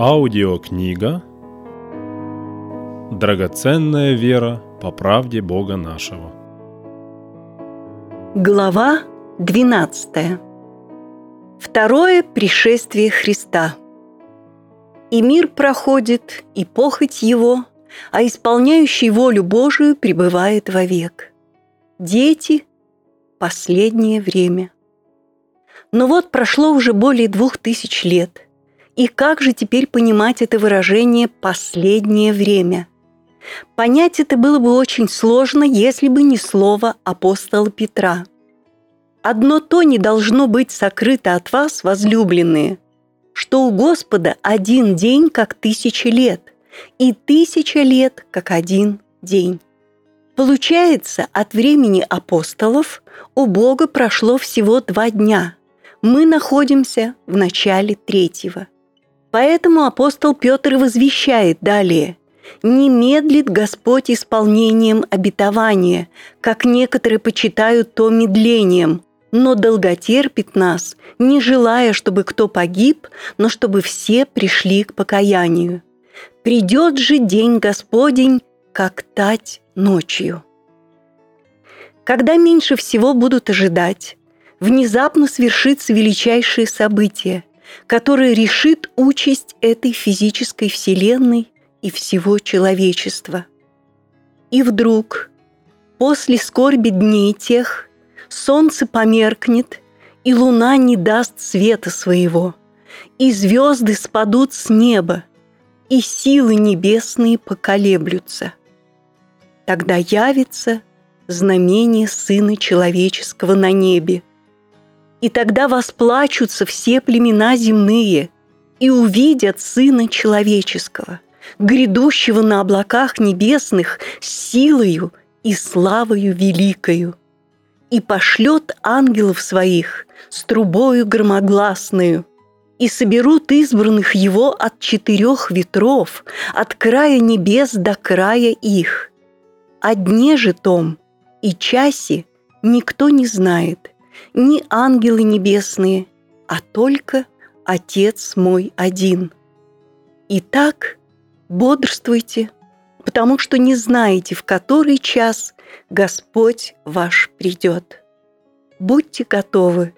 Аудиокнига Драгоценная вера по правде Бога нашего. Глава 12. Второе пришествие Христа. И мир проходит, и похоть его, а исполняющий волю Божию пребывает вовек. Дети – последнее время. Но вот прошло уже более двух тысяч лет – и как же теперь понимать это выражение «последнее время»? Понять это было бы очень сложно, если бы не слово апостола Петра. «Одно то не должно быть сокрыто от вас, возлюбленные, что у Господа один день, как тысяча лет, и тысяча лет, как один день». Получается, от времени апостолов у Бога прошло всего два дня. Мы находимся в начале третьего – Поэтому апостол Петр возвещает далее «Не медлит Господь исполнением обетования, как некоторые почитают то медлением, но долготерпит нас, не желая, чтобы кто погиб, но чтобы все пришли к покаянию. Придет же день Господень, как тать ночью». Когда меньше всего будут ожидать, внезапно свершится величайшее событие – который решит участь этой физической вселенной и всего человечества. И вдруг, после скорби дней тех, солнце померкнет, и луна не даст света своего, и звезды спадут с неба, и силы небесные поколеблются. Тогда явится знамение Сына Человеческого на небе – и тогда восплачутся все племена земные и увидят Сына Человеческого, грядущего на облаках небесных силою и славою великою. И пошлет ангелов своих с трубою громогласную, и соберут избранных его от четырех ветров, от края небес до края их. О же том и часе никто не знает – ни ангелы небесные, а только Отец мой один. Итак, бодрствуйте, потому что не знаете, в который час Господь ваш придет. Будьте готовы,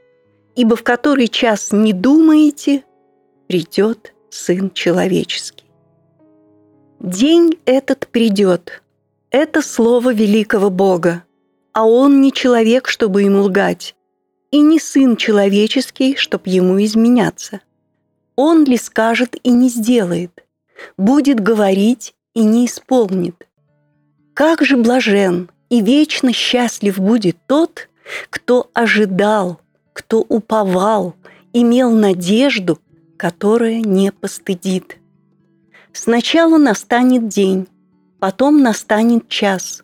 ибо в который час не думаете, придет Сын Человеческий. День этот придет. Это слово великого Бога, а Он не человек, чтобы ему лгать, и не сын человеческий, чтоб ему изменяться. Он ли скажет и не сделает, будет говорить и не исполнит. Как же блажен и вечно счастлив будет тот, кто ожидал, кто уповал, имел надежду, которая не постыдит. Сначала настанет день, потом настанет час,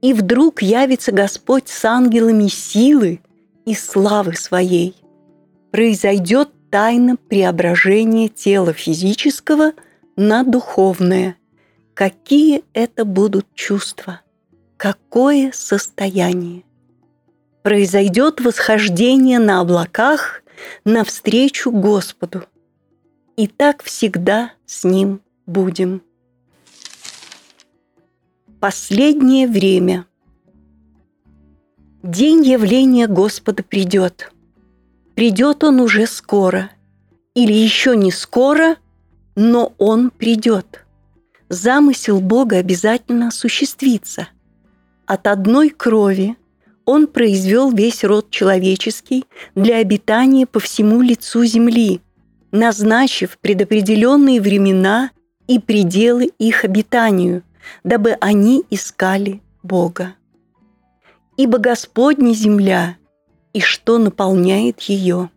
и вдруг явится Господь с ангелами силы – и славы своей. Произойдет тайна преображения тела физического на духовное. Какие это будут чувства? Какое состояние? Произойдет восхождение на облаках навстречу Господу. И так всегда с Ним будем. Последнее время – День явления Господа придет. Придет Он уже скоро. Или еще не скоро, но Он придет. Замысел Бога обязательно осуществится. От одной крови Он произвел весь род человеческий для обитания по всему лицу земли, назначив предопределенные времена и пределы их обитанию, дабы они искали Бога ибо Господня земля, и что наполняет ее.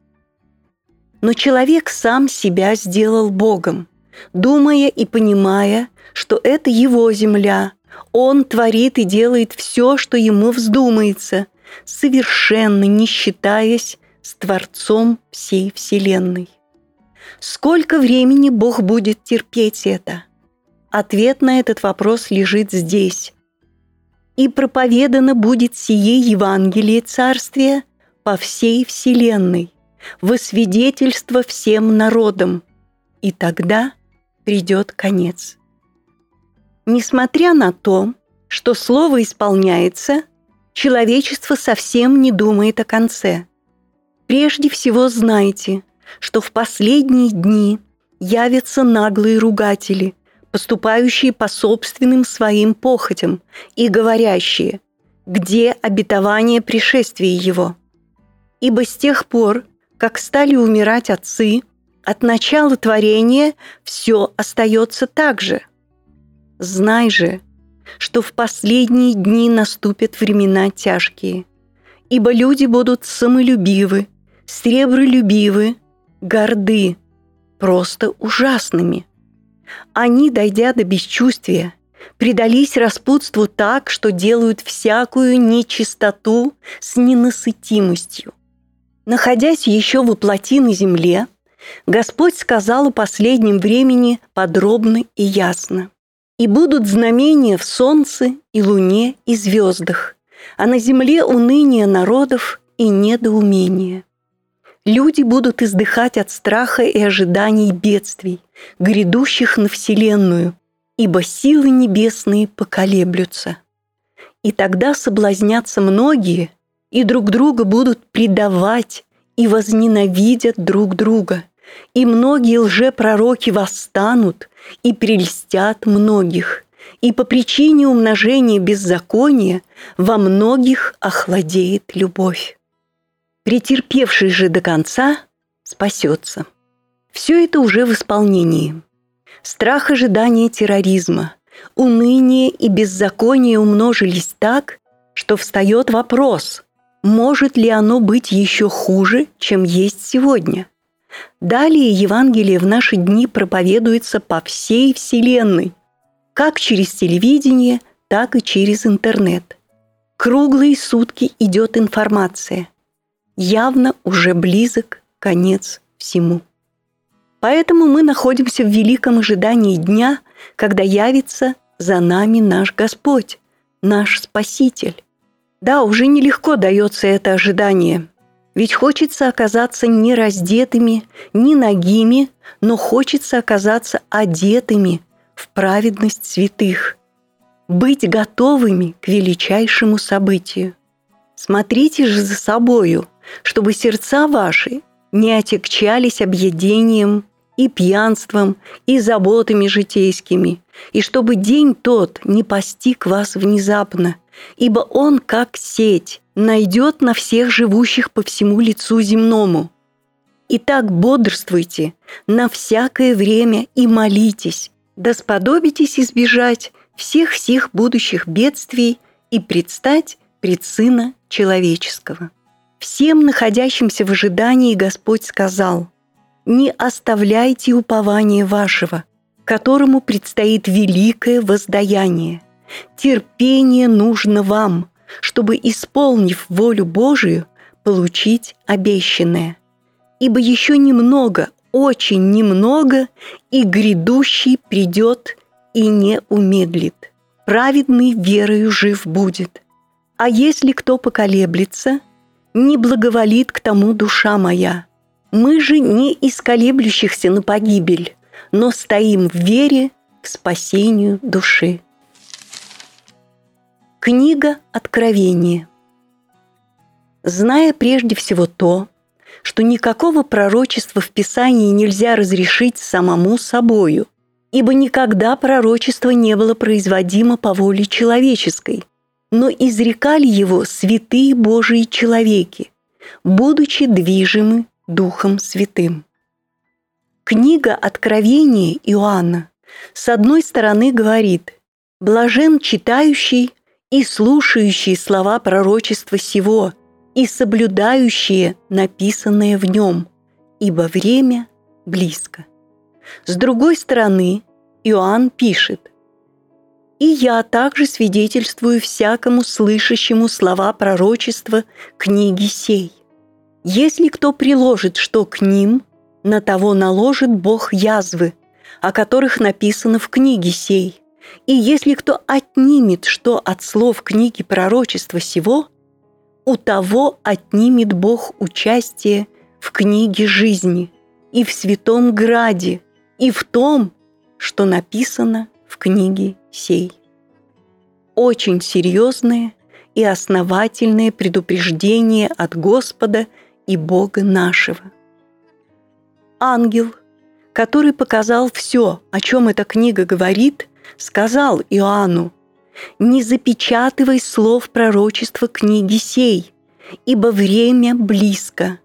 Но человек сам себя сделал Богом, думая и понимая, что это его земля, он творит и делает все, что ему вздумается, совершенно не считаясь с Творцом всей Вселенной. Сколько времени Бог будет терпеть это? Ответ на этот вопрос лежит здесь, и проповедано будет сие Евангелие Царствия по всей вселенной, во свидетельство всем народам, и тогда придет конец. Несмотря на то, что слово исполняется, человечество совсем не думает о конце. Прежде всего знайте, что в последние дни явятся наглые ругатели, поступающие по собственным своим похотям и говорящие, где обетование пришествия его. Ибо с тех пор, как стали умирать отцы, от начала творения все остается так же. Знай же, что в последние дни наступят времена тяжкие, ибо люди будут самолюбивы, сребролюбивы, горды, просто ужасными. Они, дойдя до бесчувствия, предались распутству так, что делают всякую нечистоту с ненасытимостью. Находясь еще воплоти на земле, Господь сказал о последнем времени подробно и ясно. «И будут знамения в солнце и луне и звездах, а на земле уныние народов и недоумение. Люди будут издыхать от страха и ожиданий бедствий, грядущих на Вселенную, ибо силы небесные поколеблются. И тогда соблазнятся многие, и друг друга будут предавать, и возненавидят друг друга. И многие лжепророки восстанут и прельстят многих, и по причине умножения беззакония во многих охладеет любовь. Претерпевший же до конца спасется. Все это уже в исполнении – Страх ожидания терроризма, уныние и беззаконие умножились так, что встает вопрос, может ли оно быть еще хуже, чем есть сегодня. Далее Евангелие в наши дни проповедуется по всей Вселенной, как через телевидение, так и через интернет. Круглые сутки идет информация. Явно уже близок конец всему. Поэтому мы находимся в великом ожидании дня, когда явится за нами наш Господь, наш Спаситель. Да, уже нелегко дается это ожидание, ведь хочется оказаться не раздетыми, не нагими, но хочется оказаться одетыми в праведность святых, быть готовыми к величайшему событию. Смотрите же за собою, чтобы сердца ваши не отягчались объедением и пьянством, и заботами житейскими, и чтобы день тот не постиг вас внезапно, ибо он, как сеть, найдет на всех живущих по всему лицу земному. Итак, бодрствуйте на всякое время и молитесь, да сподобитесь избежать всех сих будущих бедствий и предстать пред Сына Человеческого. Всем находящимся в ожидании Господь сказал – не оставляйте упования вашего, которому предстоит великое воздаяние. Терпение нужно вам, чтобы, исполнив волю Божию, получить обещанное. Ибо еще немного, очень немного, и грядущий придет и не умедлит. Праведный верою жив будет. А если кто поколеблется, не благоволит к тому душа моя – мы же не из колеблющихся на погибель, но стоим в вере к спасению души. Книга Откровения. Зная прежде всего то, что никакого пророчества в Писании нельзя разрешить самому собою, ибо никогда пророчество не было производимо по воле человеческой, но изрекали его святые Божии человеки, будучи движимы Духом Святым. Книга Откровения Иоанна с одной стороны говорит «Блажен читающий и слушающий слова пророчества сего и соблюдающие написанное в нем, ибо время близко». С другой стороны, Иоанн пишет «И я также свидетельствую всякому слышащему слова пророчества книги сей – если кто приложит что к ним, на того наложит Бог язвы, о которых написано в книге сей. И если кто отнимет что от слов книги пророчества сего, у того отнимет Бог участие в книге жизни и в святом граде, и в том, что написано в книге сей. Очень серьезное и основательное предупреждение от Господа и Бога нашего. Ангел, который показал все, о чем эта книга говорит, сказал Иоанну, «Не запечатывай слов пророчества книги сей, ибо время близко.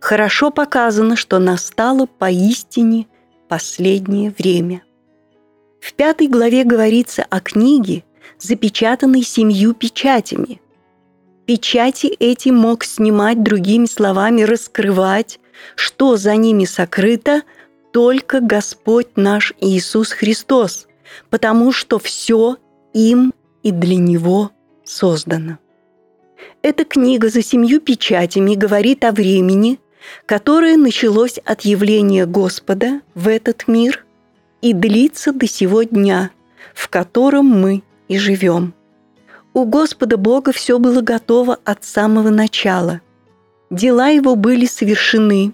Хорошо показано, что настало поистине последнее время». В пятой главе говорится о книге, запечатанной семью печатями. Печати эти мог снимать, другими словами, раскрывать, что за ними сокрыто, только Господь наш Иисус Христос, потому что все им и для Него создано. Эта книга за семью печатями говорит о времени, которое началось от явления Господа в этот мир и длится до сего дня, в котором мы и живем. У Господа Бога все было готово от самого начала. Дела Его были совершены,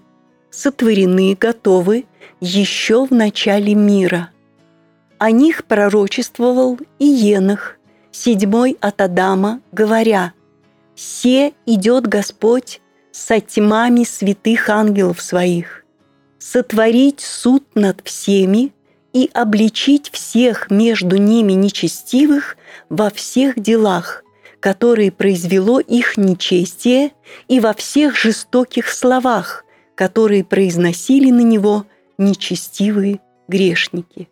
сотворены, готовы еще в начале мира. О них пророчествовал и Енах, седьмой от Адама, говоря, «Се идет Господь со тьмами святых ангелов своих, сотворить суд над всеми и обличить всех между ними нечестивых во всех делах, которые произвело их нечестие, и во всех жестоких словах, которые произносили на него нечестивые грешники.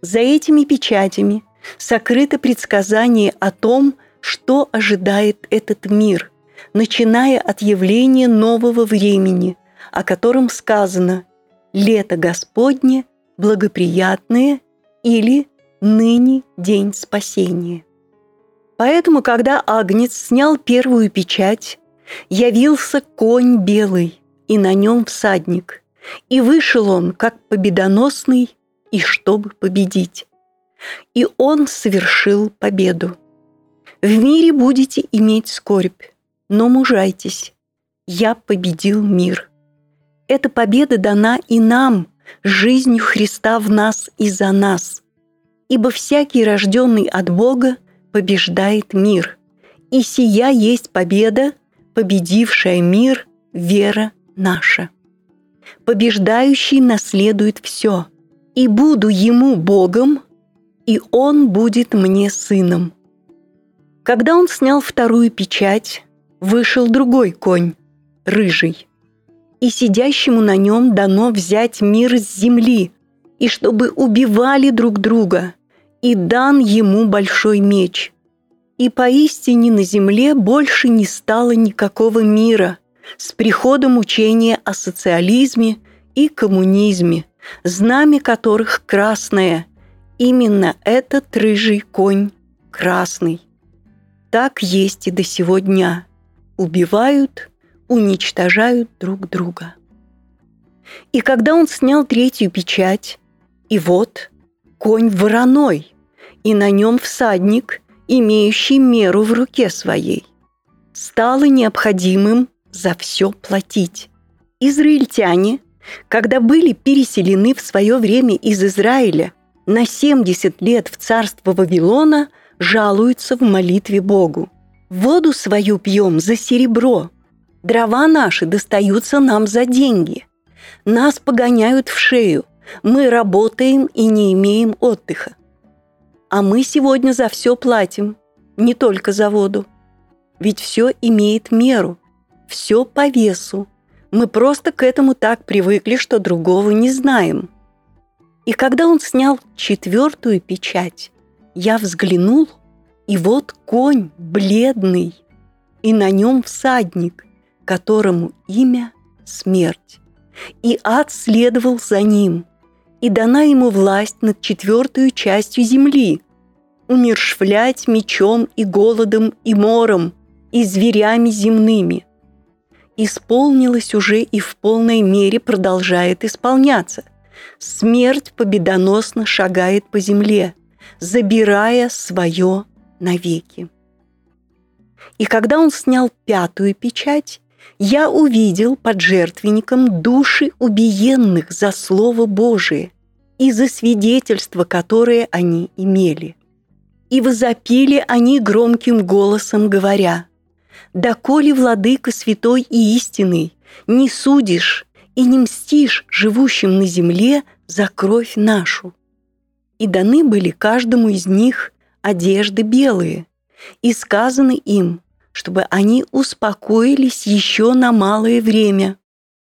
За этими печатями сокрыто предсказание о том, что ожидает этот мир, начиная от явления нового времени, о котором сказано «Лето Господне благоприятные или ныне день спасения. Поэтому, когда Агнец снял первую печать, явился конь белый, и на нем всадник, и вышел он, как победоносный, и чтобы победить. И он совершил победу. В мире будете иметь скорбь, но мужайтесь. Я победил мир. Эта победа дана и нам, жизнью Христа в нас и за нас. Ибо всякий, рожденный от Бога, побеждает мир. И сия есть победа, победившая мир, вера наша. Побеждающий наследует все. И буду ему Богом, и он будет мне сыном. Когда он снял вторую печать, вышел другой конь, рыжий – и сидящему на нем дано взять мир с земли, и чтобы убивали друг друга, и дан ему большой меч. И поистине на земле больше не стало никакого мира с приходом учения о социализме и коммунизме, знамя которых красное. Именно этот рыжий конь красный. Так есть и до сего дня. Убивают уничтожают друг друга. И когда он снял третью печать, и вот конь вороной, и на нем всадник, имеющий меру в руке своей, стало необходимым за все платить. Израильтяне, когда были переселены в свое время из Израиля на 70 лет в царство Вавилона, жалуются в молитве Богу. «Воду свою пьем за серебро, Дрова наши достаются нам за деньги. Нас погоняют в шею. Мы работаем и не имеем отдыха. А мы сегодня за все платим, не только за воду. Ведь все имеет меру, все по весу. Мы просто к этому так привыкли, что другого не знаем. И когда он снял четвертую печать, я взглянул, и вот конь бледный, и на нем всадник – которому имя – смерть. И ад следовал за ним, и дана ему власть над четвертую частью земли – умершвлять мечом и голодом и мором, и зверями земными. Исполнилось уже и в полной мере продолжает исполняться. Смерть победоносно шагает по земле, забирая свое навеки. И когда он снял пятую печать, я увидел под жертвенником души убиенных за Слово Божие и за свидетельство, которое они имели. И возопили они громким голосом, говоря, «Доколе, владыка святой и истинный, не судишь и не мстишь живущим на земле за кровь нашу». И даны были каждому из них одежды белые, и сказано им, чтобы они успокоились еще на малое время,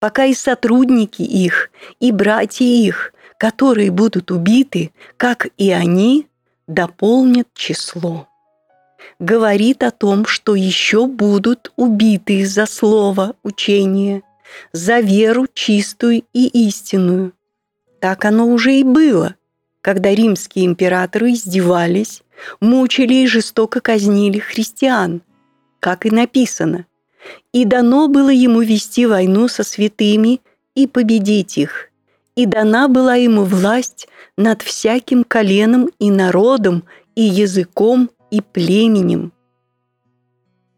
пока и сотрудники их, и братья их, которые будут убиты, как и они, дополнят число. Говорит о том, что еще будут убиты за слово учения, за веру чистую и истинную. Так оно уже и было, когда римские императоры издевались, мучили и жестоко казнили христиан, как и написано. И дано было ему вести войну со святыми и победить их. И дана была ему власть над всяким коленом и народом, и языком, и племенем.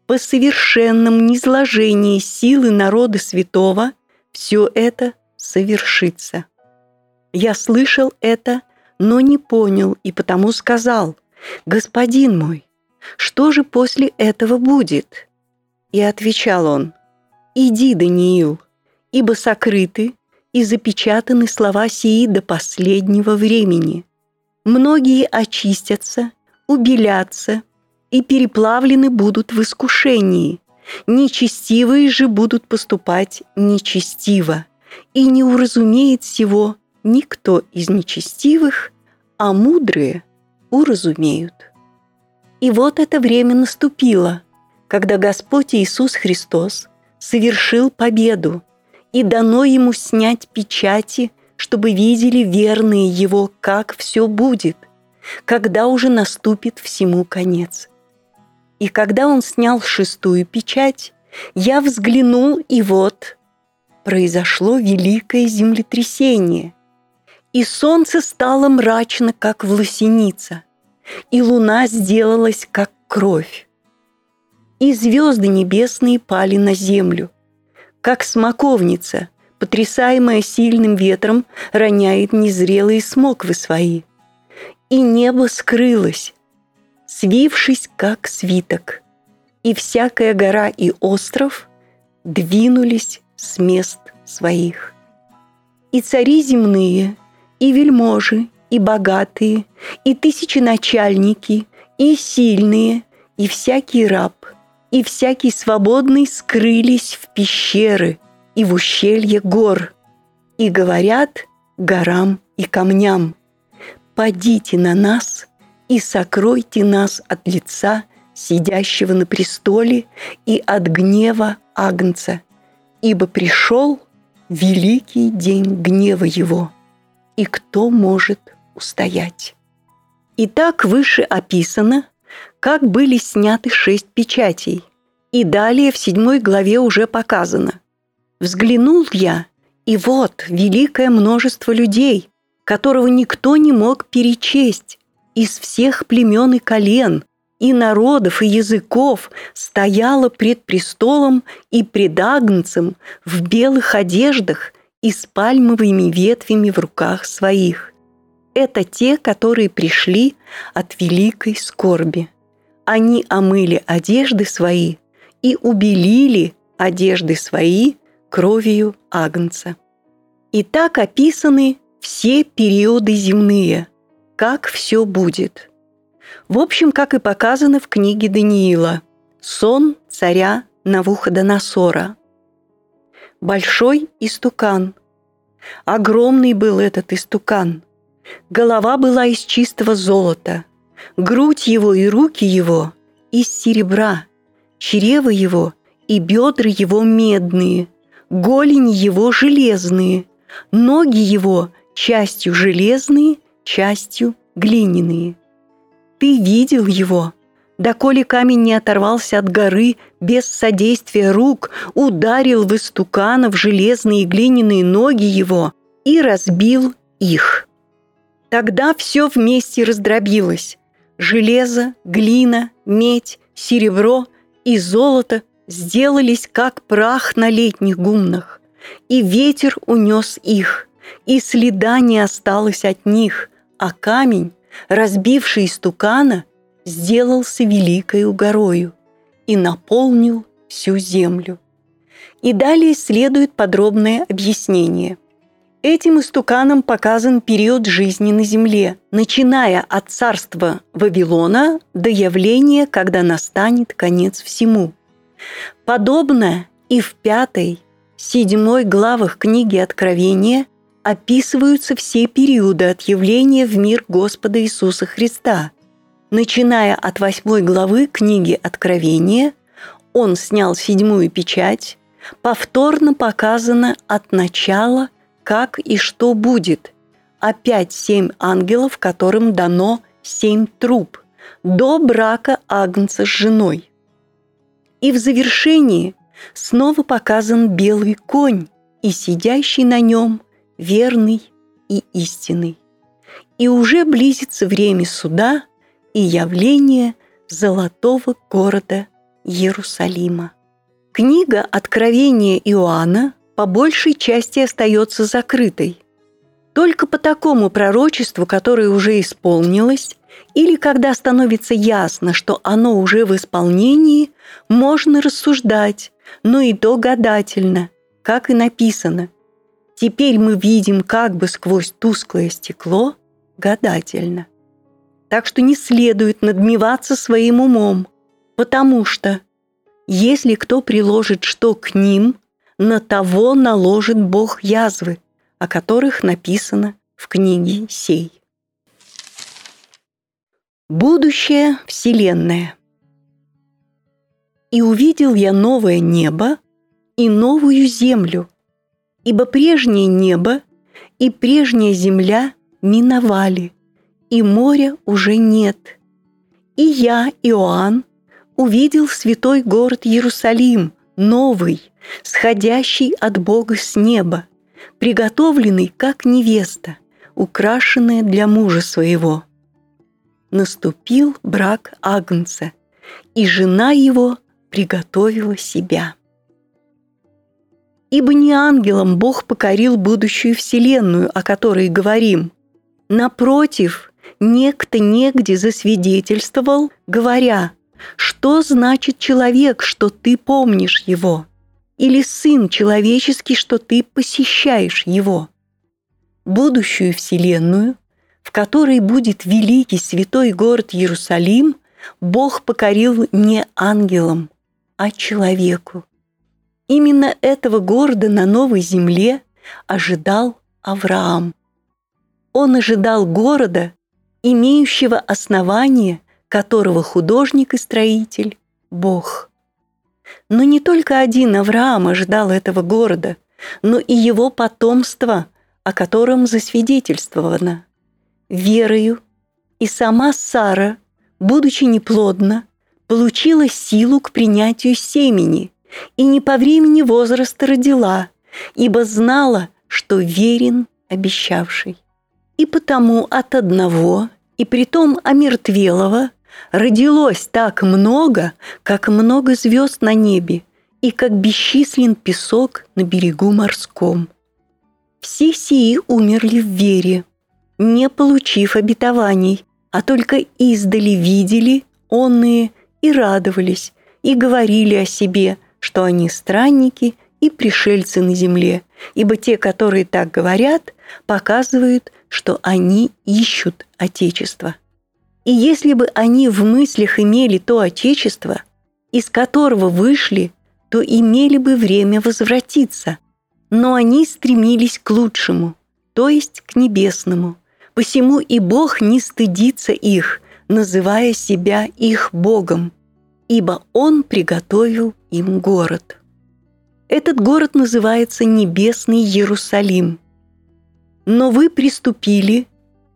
По совершенном низложении силы народа святого все это совершится. Я слышал это, но не понял, и потому сказал, «Господин мой, что же после этого будет?» И отвечал он, «Иди, Даниил, ибо сокрыты и запечатаны слова сии до последнего времени. Многие очистятся, убелятся и переплавлены будут в искушении. Нечестивые же будут поступать нечестиво, и не уразумеет всего никто из нечестивых, а мудрые уразумеют. И вот это время наступило, когда Господь Иисус Христос совершил победу, и дано ему снять печати, чтобы видели верные его, как все будет, когда уже наступит всему конец. И когда он снял шестую печать, я взглянул, и вот произошло великое землетрясение, и солнце стало мрачно, как власеница – и луна сделалась как кровь. И звезды небесные пали на землю, как смоковница, потрясаемая сильным ветром, роняет незрелые смоквы свои. И небо скрылось, свившись как свиток, и всякая гора и остров двинулись с мест своих. И цари земные, и вельможи, и богатые, и тысячи начальники, и сильные, и всякий раб, и всякий свободный скрылись в пещеры и в ущелье гор, и говорят горам и камням, «Падите на нас и сокройте нас от лица сидящего на престоле и от гнева Агнца, ибо пришел великий день гнева его, и кто может устоять. Итак, выше описано, как были сняты шесть печатей, и далее в седьмой главе уже показано. Взглянул я, и вот великое множество людей, которого никто не мог перечесть, из всех племен и колен, и народов, и языков стояло пред престолом и пред Агнцем в белых одеждах и с пальмовыми ветвями в руках своих это те, которые пришли от великой скорби. Они омыли одежды свои и убелили одежды свои кровью Агнца. И так описаны все периоды земные, как все будет. В общем, как и показано в книге Даниила, сон царя Навуходоносора. Большой истукан. Огромный был этот истукан – Голова была из чистого золота, грудь его и руки его из серебра, чрево его и бедра его медные, голени его железные, ноги его частью железные, частью глиняные. Ты видел его, доколе камень не оторвался от горы без содействия рук, ударил в истукана в железные глиняные ноги его и разбил их. Тогда все вместе раздробилось. Железо, глина, медь, серебро и золото сделались как прах на летних гумнах, и ветер унес их, и следа не осталось от них, а камень, разбивший истукана, сделался великою горою и наполнил всю землю. И далее следует подробное объяснение. Этим истуканом показан период жизни на земле, начиная от царства Вавилона до явления, когда настанет конец всему. Подобно и в пятой, седьмой главах книги Откровения описываются все периоды от явления в мир Господа Иисуса Христа. Начиная от восьмой главы книги Откровения, он снял седьмую печать, повторно показано от начала, как и что будет. Опять семь ангелов, которым дано семь труб, до брака Агнца с женой. И в завершении снова показан белый конь и сидящий на нем верный и истинный. И уже близится время суда и явления золотого города Иерусалима. Книга Откровения Иоанна по большей части остается закрытой. Только по такому пророчеству, которое уже исполнилось, или когда становится ясно, что оно уже в исполнении, можно рассуждать, но и то гадательно, как и написано. Теперь мы видим как бы сквозь тусклое стекло гадательно. Так что не следует надмеваться своим умом, потому что если кто приложит что к ним, на того наложит Бог язвы, о которых написано в книге сей. Будущее Вселенная. «И увидел я новое небо и новую землю, ибо прежнее небо и прежняя земля миновали, и моря уже нет. И я, Иоанн, увидел святой город Иерусалим, новый, сходящий от Бога с неба, приготовленный как невеста, украшенная для мужа своего. Наступил брак Агнца, и жена его приготовила себя. Ибо не ангелом Бог покорил будущую вселенную, о которой говорим. Напротив, некто негде засвидетельствовал, говоря – что значит человек, что ты помнишь его? Или сын человеческий, что ты посещаешь его? Будущую Вселенную, в которой будет великий святой город Иерусалим, Бог покорил не ангелам, а человеку. Именно этого города на новой земле ожидал Авраам. Он ожидал города, имеющего основание которого художник и строитель – Бог. Но не только один Авраам ожидал этого города, но и его потомство, о котором засвидетельствовано. Верою и сама Сара, будучи неплодна, получила силу к принятию семени и не по времени возраста родила, ибо знала, что верен обещавший. И потому от одного, и притом омертвелого, родилось так много, как много звезд на небе и как бесчислен песок на берегу морском. Все сии умерли в вере, не получив обетований, а только издали видели онные и радовались, и говорили о себе, что они странники и пришельцы на земле, ибо те, которые так говорят, показывают, что они ищут Отечество. И если бы они в мыслях имели то Отечество, из которого вышли, то имели бы время возвратиться. Но они стремились к лучшему, то есть к небесному. Посему и Бог не стыдится их, называя себя их Богом, ибо Он приготовил им город. Этот город называется Небесный Иерусалим. Но вы приступили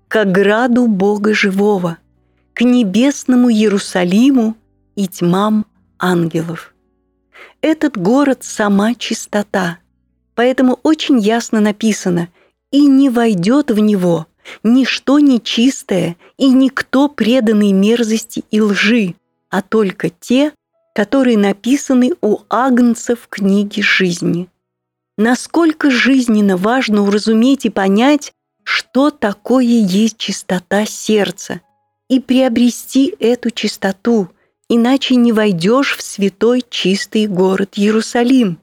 к ограду Бога Живого – к небесному Иерусалиму и тьмам ангелов. Этот город – сама чистота, поэтому очень ясно написано «и не войдет в него ничто нечистое и никто преданный мерзости и лжи, а только те, которые написаны у Агнца в книге жизни». насколько жизненно важно уразуметь и понять, что такое есть чистота сердца, и приобрести эту чистоту, иначе не войдешь в святой чистый город Иерусалим.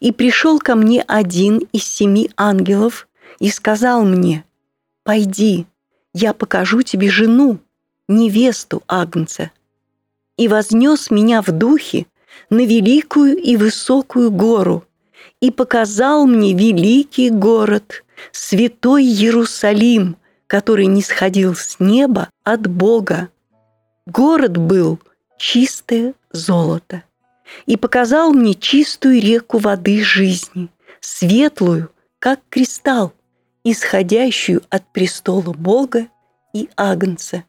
И пришел ко мне один из семи ангелов и сказал мне, «Пойди, я покажу тебе жену, невесту Агнца». И вознес меня в духе на великую и высокую гору и показал мне великий город, святой Иерусалим, который не сходил с неба от Бога. Город был чистое золото и показал мне чистую реку воды жизни, светлую, как кристалл, исходящую от престола Бога и Агнца.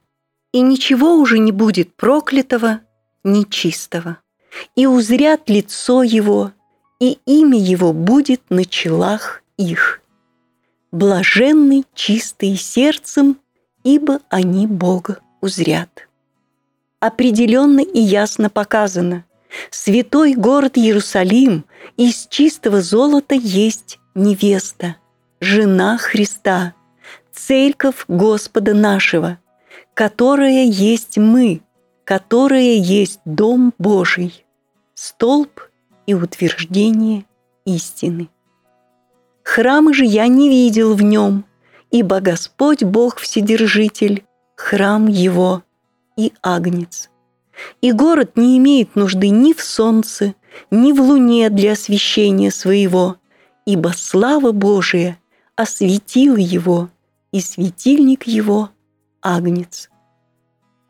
И ничего уже не будет проклятого, нечистого. И узрят лицо его, и имя его будет на челах их. Блаженны чистые сердцем, ибо они Бога узрят. Определенно и ясно показано, святой город Иерусалим из чистого золота есть невеста, жена Христа, церковь Господа нашего, которая есть мы, которая есть Дом Божий, столб и утверждение истины. Храма же я не видел в нем, ибо Господь Бог Вседержитель, храм Его и Агнец. И город не имеет нужды ни в солнце, ни в луне для освещения своего, ибо слава Божия осветила его, и светильник его – Агнец.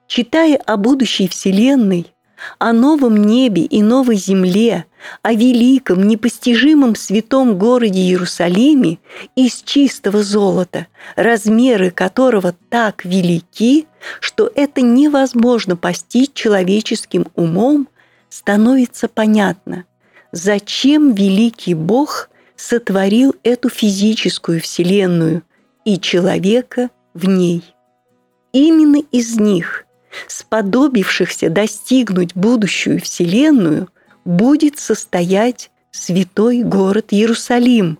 Читая о будущей Вселенной, о новом небе и новой земле, о великом, непостижимом святом городе Иерусалиме из чистого золота, размеры которого так велики, что это невозможно постичь человеческим умом, становится понятно, зачем великий Бог сотворил эту физическую вселенную и человека в ней. Именно из них – сподобившихся достигнуть будущую Вселенную, будет состоять святой город Иерусалим.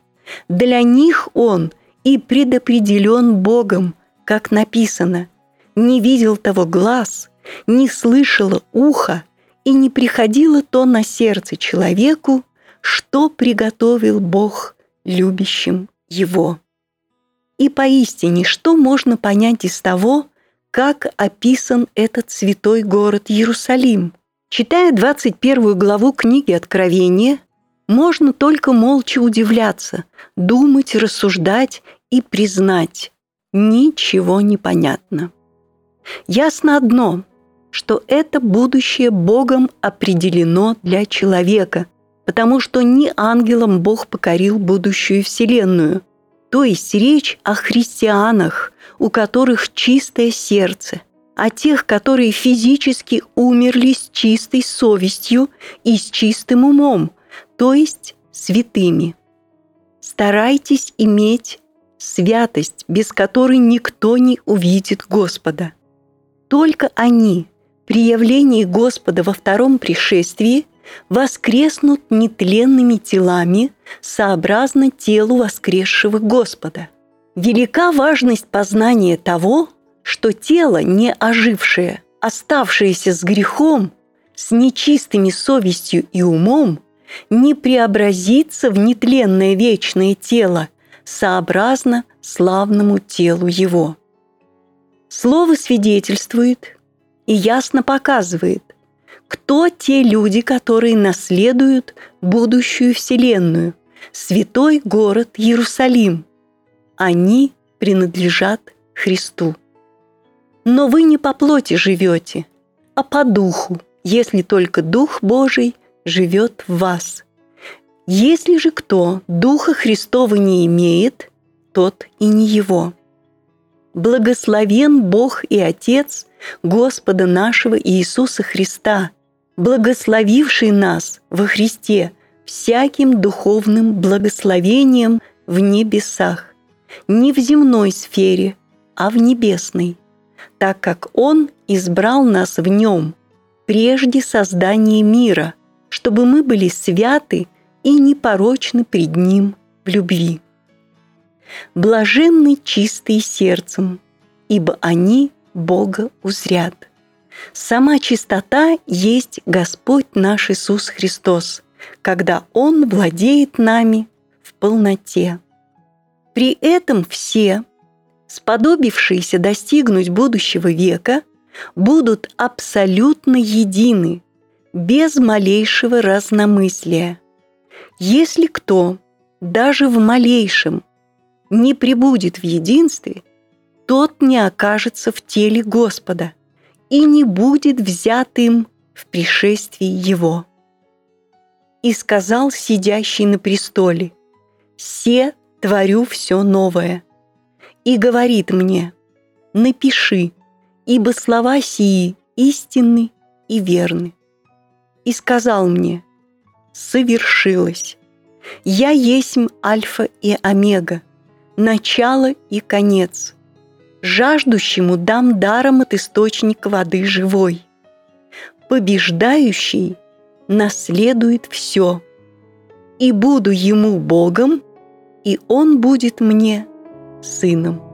Для них он и предопределен Богом, как написано, «Не видел того глаз, не слышало ухо, и не приходило то на сердце человеку, что приготовил Бог любящим его». И поистине, что можно понять из того, как описан этот святой город Иерусалим. Читая 21 главу книги Откровения, можно только молча удивляться, думать, рассуждать и признать. Ничего не понятно. Ясно одно, что это будущее Богом определено для человека, потому что не ангелам Бог покорил будущую Вселенную. То есть речь о христианах, у которых чистое сердце, о тех, которые физически умерли с чистой совестью и с чистым умом, то есть святыми. Старайтесь иметь святость, без которой никто не увидит Господа. Только они при явлении Господа во втором пришествии воскреснут нетленными телами сообразно телу воскресшего Господа – Велика важность познания того, что тело, не ожившее, оставшееся с грехом, с нечистыми совестью и умом, не преобразится в нетленное вечное тело, сообразно славному телу его. Слово свидетельствует и ясно показывает, кто те люди, которые наследуют будущую Вселенную, святой город Иерусалим – они принадлежат Христу. Но вы не по плоти живете, а по духу, если только Дух Божий живет в вас. Если же кто Духа Христова не имеет, тот и не его. Благословен Бог и Отец Господа нашего Иисуса Христа, благословивший нас во Христе всяким духовным благословением в небесах не в земной сфере, а в небесной, так как Он избрал нас в нем прежде создания мира, чтобы мы были святы и непорочны пред Ним в любви. Блаженны чистые сердцем, ибо они Бога узрят. Сама чистота есть Господь наш Иисус Христос, когда Он владеет нами в полноте. При этом все, сподобившиеся достигнуть будущего века, будут абсолютно едины, без малейшего разномыслия. Если кто, даже в малейшем, не прибудет в единстве, тот не окажется в теле Господа и не будет взят им в пришествии Его. И сказал сидящий на престоле, «Се творю все новое». И говорит мне, «Напиши, ибо слова сии истинны и верны». И сказал мне, «Совершилось. Я есть Альфа и Омега, начало и конец. Жаждущему дам даром от источника воды живой. Побеждающий наследует все. И буду ему Богом, и он будет мне сыном.